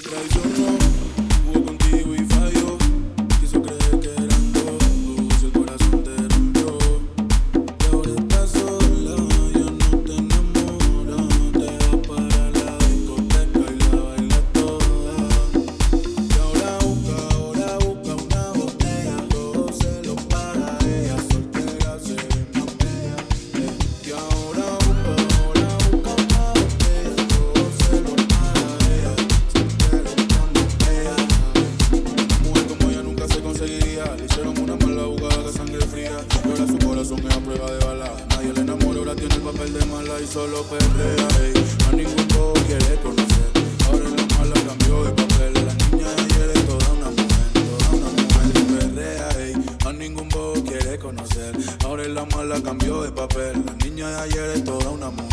traicionó. hicieron una mala jugada que sangre fría. Ahora su corazón es a prueba de bala. Nadie le enamora, ahora tiene el papel de mala y solo pelea. Ey. A ningún todo quiere conocer. Ahora la mala cambió de papel. La niña de ayer es toda una mujer, toda una mujer perrea. Ey. A ningún bobo quiere conocer. Ahora la mala cambió de papel. La niña de ayer es toda una mujer.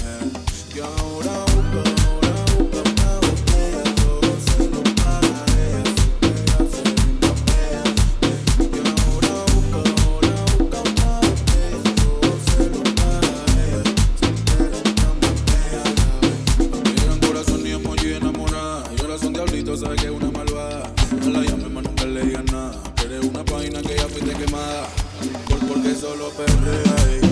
exitosa que una malvada. No la llames más nunca le digas nada. Eres una página que ya fuiste quemada. Por, porque solo perrea, ey.